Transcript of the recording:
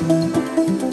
Música